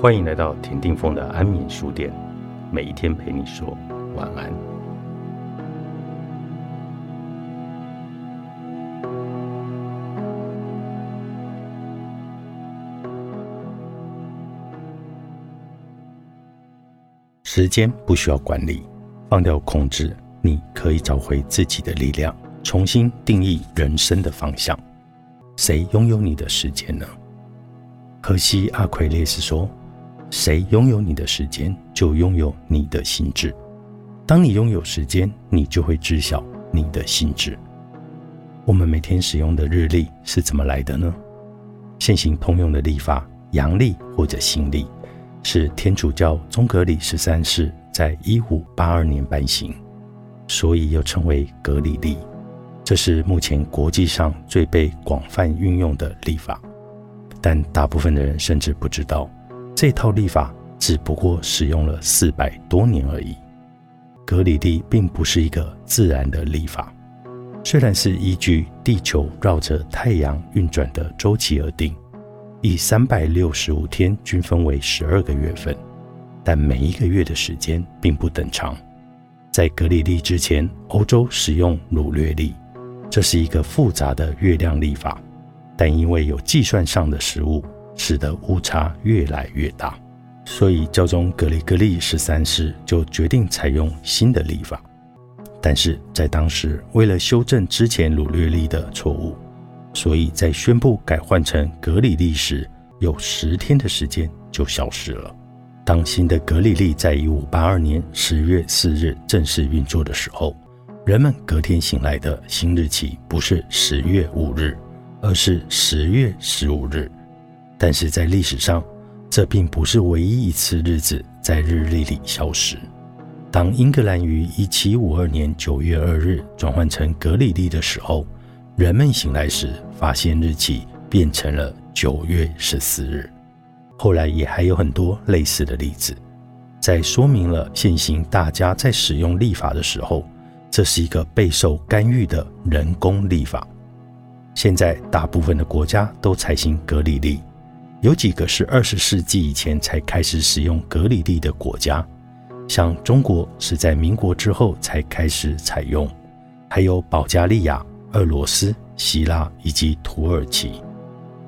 欢迎来到田定峰的安眠书店，每一天陪你说晚安。时间不需要管理，放掉控制，你可以找回自己的力量，重新定义人生的方向。谁拥有你的时间呢？荷西阿奎列斯说。谁拥有你的时间，就拥有你的心智。当你拥有时间，你就会知晓你的心智。我们每天使用的日历是怎么来的呢？现行通用的历法，阳历或者新历，是天主教宗格里十三世在一五八二年颁行，所以又称为格里历。这是目前国际上最被广泛运用的历法，但大部分的人甚至不知道。这套历法只不过使用了四百多年而已。格里历并不是一个自然的历法，虽然是依据地球绕着太阳运转的周期而定，以三百六十五天均分为十二个月份，但每一个月的时间并不等长。在格里历之前，欧洲使用儒略历，这是一个复杂的月亮历法，但因为有计算上的失误。使得误差越来越大，所以教宗格里格利十三世就决定采用新的历法。但是在当时，为了修正之前鲁略历的错误，所以在宣布改换成格里历时，有十天的时间就消失了。当新的格里历在一五八二年十月四日正式运作的时候，人们隔天醒来的新日期不是十月五日，而是十月十五日。但是在历史上，这并不是唯一一次日子在日历里消失。当英格兰于1752年9月2日转换成格里历的时候，人们醒来时发现日期变成了9月14日。后来也还有很多类似的例子，在说明了现行大家在使用历法的时候，这是一个备受干预的人工历法。现在大部分的国家都采行格里历。有几个是二十世纪以前才开始使用格里历的国家，像中国是在民国之后才开始采用，还有保加利亚、俄罗斯、希腊以及土耳其。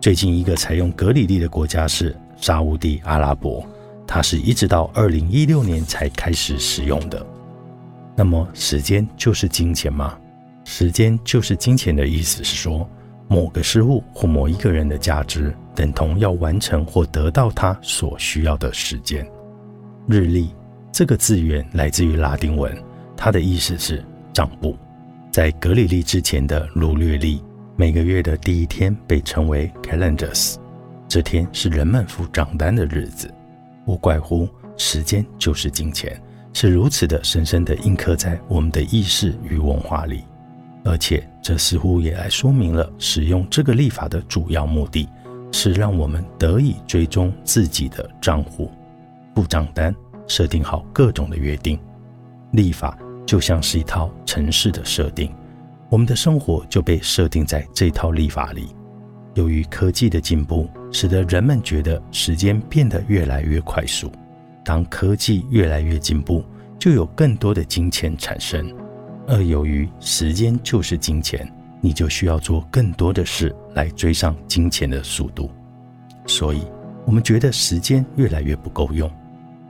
最近一个采用格里历的国家是沙地阿拉伯，它是一直到二零一六年才开始使用的。那么，时间就是金钱吗？时间就是金钱的意思是说。某个事物或某一个人的价值，等同要完成或得到他所需要的时间。日历这个字源来自于拉丁文，它的意思是账簿。在格里历之前的儒略历，每个月的第一天被称为 calendars，这天是人们付账单的日子。无怪乎时间就是金钱，是如此的深深地印刻在我们的意识与文化里。而且，这似乎也来说明了使用这个历法的主要目的，是让我们得以追踪自己的账户、付账单、设定好各种的约定。立法就像是一套城市的设定，我们的生活就被设定在这套立法里。由于科技的进步，使得人们觉得时间变得越来越快速。当科技越来越进步，就有更多的金钱产生。而由于时间就是金钱，你就需要做更多的事来追上金钱的速度。所以，我们觉得时间越来越不够用。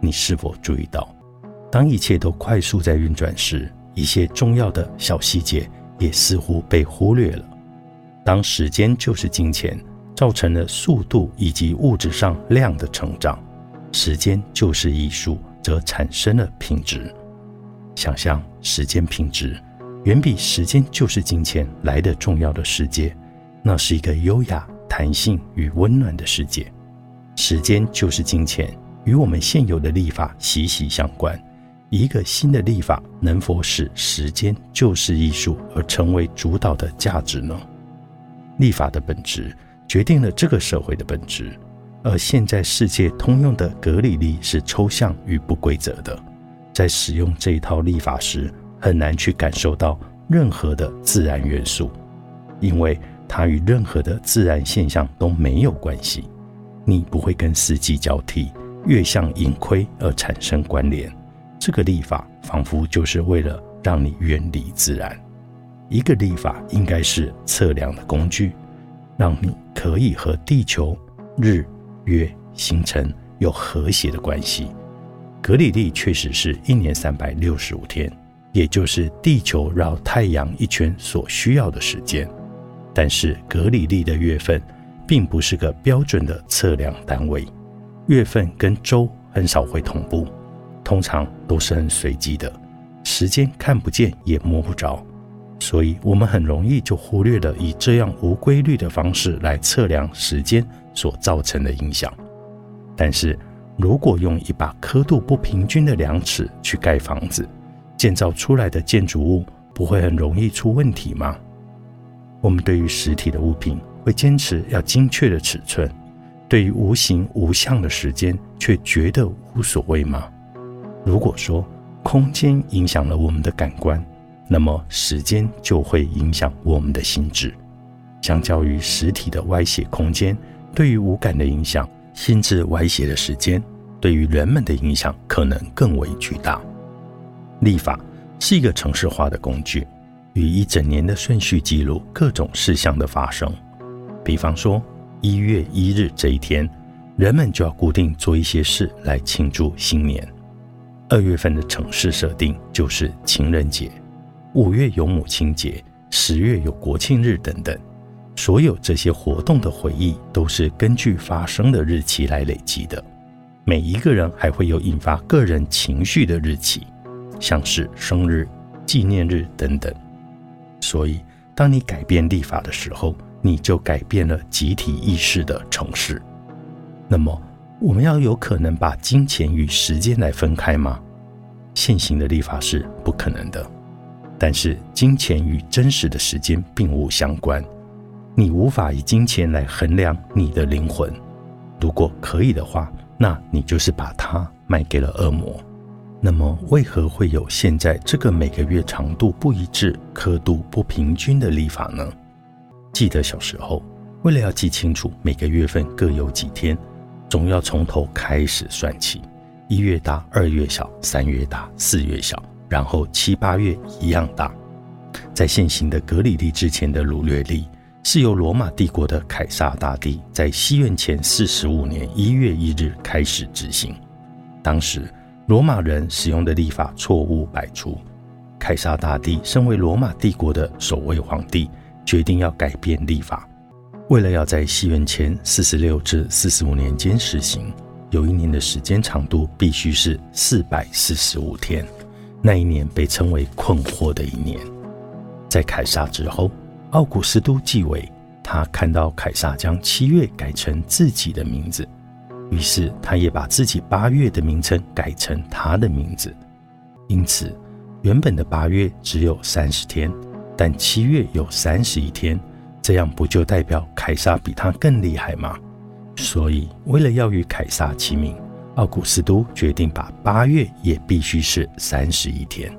你是否注意到，当一切都快速在运转时，一些重要的小细节也似乎被忽略了？当时间就是金钱，造成了速度以及物质上量的成长，时间就是艺术，则产生了品质。想象时间品质远比时间就是金钱来的重要的世界，那是一个优雅、弹性与温暖的世界。时间就是金钱，与我们现有的立法息息相关。一个新的立法能否使时间就是艺术而成为主导的价值呢？立法的本质决定了这个社会的本质，而现在世界通用的格里历是抽象与不规则的。在使用这一套历法时，很难去感受到任何的自然元素，因为它与任何的自然现象都没有关系。你不会跟四季交替，月相盈亏而产生关联。这个历法仿佛就是为了让你远离自然。一个历法应该是测量的工具，让你可以和地球、日、月、星辰有和谐的关系。格里历确实是一年三百六十五天，也就是地球绕太阳一圈所需要的时间。但是格里历的月份并不是个标准的测量单位，月份跟周很少会同步。通常都是很随机的，时间看不见也摸不着，所以我们很容易就忽略了以这样无规律的方式来测量时间所造成的影响。但是如果用一把刻度不平均的量尺去盖房子，建造出来的建筑物不会很容易出问题吗？我们对于实体的物品会坚持要精确的尺寸，对于无形无相的时间却觉得无所谓吗？如果说空间影响了我们的感官，那么时间就会影响我们的心智。相较于实体的歪斜空间对于五感的影响，心智歪斜的时间对于人们的影响可能更为巨大。历法是一个程式化的工具，与一整年的顺序记录各种事项的发生。比方说，一月一日这一天，人们就要固定做一些事来庆祝新年。二月份的城市设定就是情人节，五月有母亲节，十月有国庆日等等。所有这些活动的回忆都是根据发生的日期来累积的。每一个人还会有引发个人情绪的日期，像是生日、纪念日等等。所以，当你改变历法的时候，你就改变了集体意识的城市。那么，我们要有可能把金钱与时间来分开吗？现行的立法是不可能的。但是金钱与真实的时间并无相关，你无法以金钱来衡量你的灵魂。如果可以的话，那你就是把它卖给了恶魔。那么为何会有现在这个每个月长度不一致、刻度不平均的历法呢？记得小时候，为了要记清楚每个月份各有几天。总要从头开始算起，一月大，二月小，三月大，四月小，然后七八月一样大。在现行的格里历之前的儒略历，是由罗马帝国的凯撒大帝在西元前四十五年一月一日开始执行。当时罗马人使用的历法错误百出，凯撒大帝身为罗马帝国的首位皇帝，决定要改变历法。为了要在西元前四十六至四十五年间实行，有一年的时间长度必须是四百四十五天，那一年被称为困惑的一年。在凯撒之后，奥古斯都继位，他看到凯撒将七月改成自己的名字，于是他也把自己八月的名称改成他的名字。因此，原本的八月只有三十天，但七月有三十一天。这样不就代表凯撒比他更厉害吗？所以，为了要与凯撒齐名，奥古斯都决定把八月也必须是三十一天。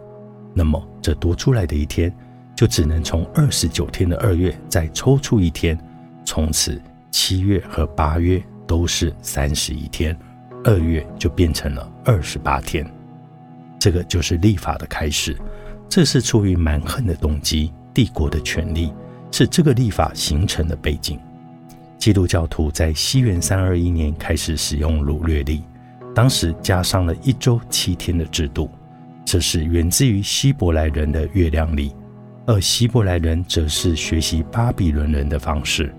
那么，这多出来的一天，就只能从二十九天的二月再抽出一天，从此七月和八月都是三十一天，二月就变成了二十八天。这个就是立法的开始。这是出于蛮横的动机，帝国的权力。是这个历法形成的背景。基督教徒在西元三二一年开始使用儒略历，当时加上了一周七天的制度，这是源自于希伯来人的月亮历，而希伯来人则是学习巴比伦人的方式。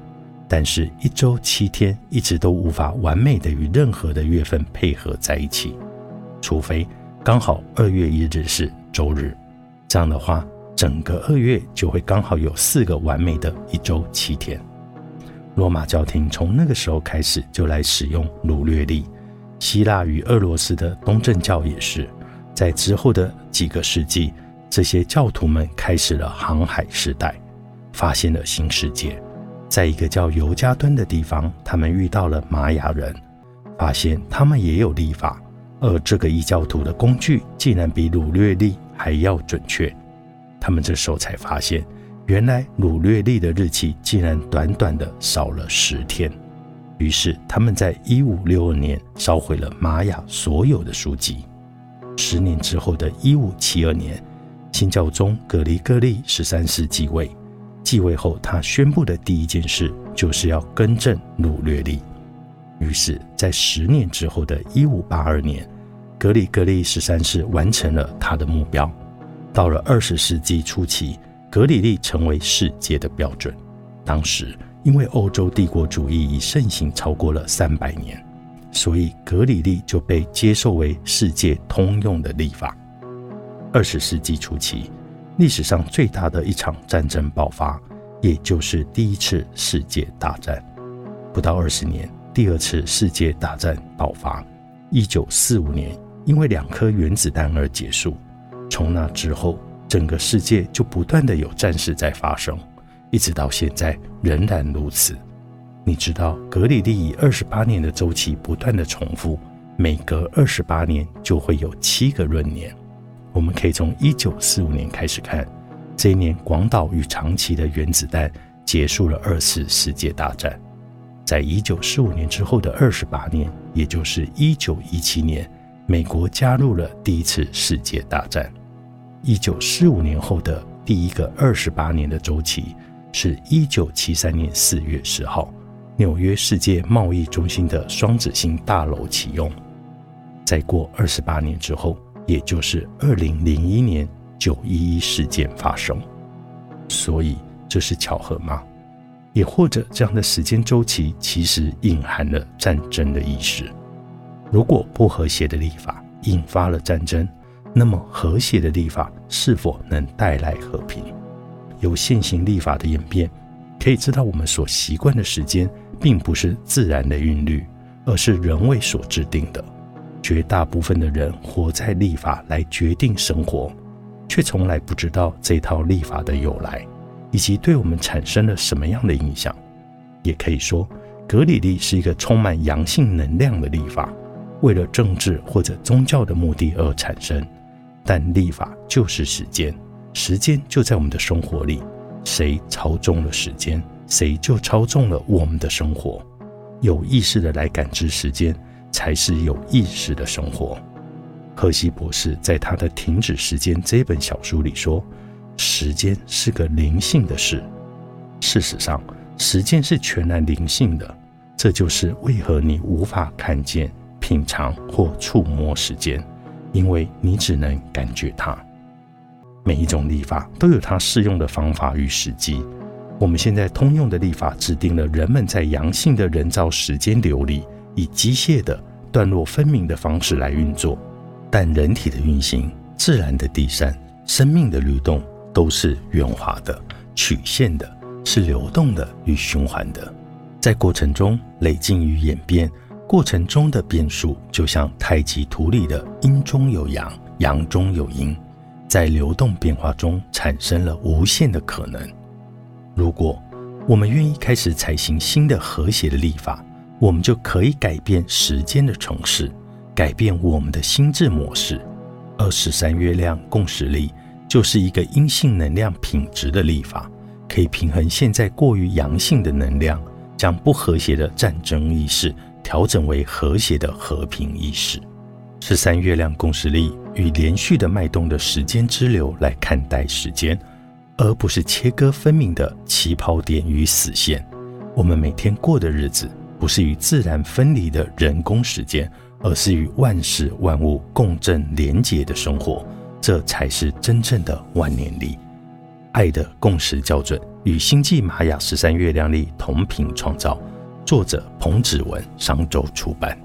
但是，一周七天一直都无法完美的与任何的月份配合在一起，除非刚好二月一日是周日，这样的话。整个二月就会刚好有四个完美的一周七天。罗马教廷从那个时候开始就来使用儒略历，希腊与俄罗斯的东正教也是。在之后的几个世纪，这些教徒们开始了航海时代，发现了新世界。在一个叫尤加敦的地方，他们遇到了玛雅人，发现他们也有历法，而这个异教徒的工具竟然比儒略历还要准确。他们这时候才发现，原来鲁略历的日期竟然短短的少了十天。于是他们在一五六二年烧毁了玛雅所有的书籍。十年之后的一五七二年，新教宗格里戈利十三世继位。继位后，他宣布的第一件事就是要更正掳掠历。于是，在十年之后的一五八二年，格里格利十三世完成了他的目标。到了二十世纪初期，格里历成为世界的标准。当时，因为欧洲帝国主义已盛行超过了三百年，所以格里历就被接受为世界通用的历法。二十世纪初期，历史上最大的一场战争爆发，也就是第一次世界大战。不到二十年，第二次世界大战爆发，一九四五年因为两颗原子弹而结束。从那之后，整个世界就不断的有战事在发生。一直到现在仍然如此。你知道，格里历以二十八年的周期不断的重复，每隔二十八年就会有七个闰年。我们可以从一九四五年开始看，这一年广岛与长崎的原子弹结束了二次世界大战。在一九四五年之后的二十八年，也就是一九一七年，美国加入了第一次世界大战。一九四五年后的第一个二十八年的周期。是一九七三年四月十号，纽约世界贸易中心的双子星大楼启用。再过二十八年之后，也就是二零零一年九一一事件发生。所以这是巧合吗？也或者这样的时间周期其实隐含了战争的意识？如果不和谐的历法引发了战争，那么和谐的历法是否能带来和平？由现行历法的演变，可以知道我们所习惯的时间，并不是自然的韵律，而是人为所制定的。绝大部分的人活在历法来决定生活，却从来不知道这套历法的由来，以及对我们产生了什么样的影响。也可以说，格里历是一个充满阳性能量的历法，为了政治或者宗教的目的而产生。但历法就是时间。时间就在我们的生活里，谁操纵了时间，谁就操纵了我们的生活。有意识的来感知时间，才是有意识的生活。赫西博士在他的《停止时间》这本小书里说：“时间是个灵性的事。事实上，时间是全然灵性的。这就是为何你无法看见、品尝或触摸时间，因为你只能感觉它。”每一种历法都有它适用的方法与时机。我们现在通用的历法制定了人们在阳性的人造时间流里，以机械的段落分明的方式来运作。但人体的运行、自然的递嬗、生命的律动，都是圆滑的、曲线的，是流动的与循环的。在过程中累进与演变，过程中的变数就像太极图里的阴中有阳，阳中有阴。在流动变化中产生了无限的可能。如果我们愿意开始采行新的和谐的历法，我们就可以改变时间的城市，改变我们的心智模式。二十三月亮共识力就是一个阴性能量品质的历法，可以平衡现在过于阳性的能量，将不和谐的战争意识调整为和谐的和平意识。十三月亮共识力与连续的脉动的时间之流来看待时间，而不是切割分明的起跑点与死线。我们每天过的日子，不是与自然分离的人工时间，而是与万事万物共振连结的生活。这才是真正的万年历。爱的共识校准与星际玛雅十三月亮历同频创造。作者彭子文，商周出版。